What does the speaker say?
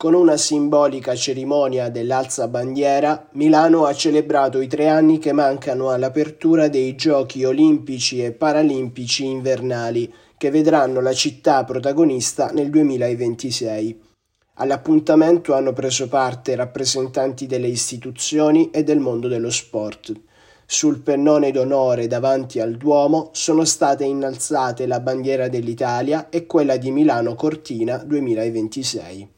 Con una simbolica cerimonia dell'alza bandiera, Milano ha celebrato i tre anni che mancano all'apertura dei Giochi olimpici e paralimpici invernali, che vedranno la città protagonista nel 2026. All'appuntamento hanno preso parte rappresentanti delle istituzioni e del mondo dello sport. Sul pennone d'onore davanti al Duomo sono state innalzate la bandiera dell'Italia e quella di Milano Cortina 2026.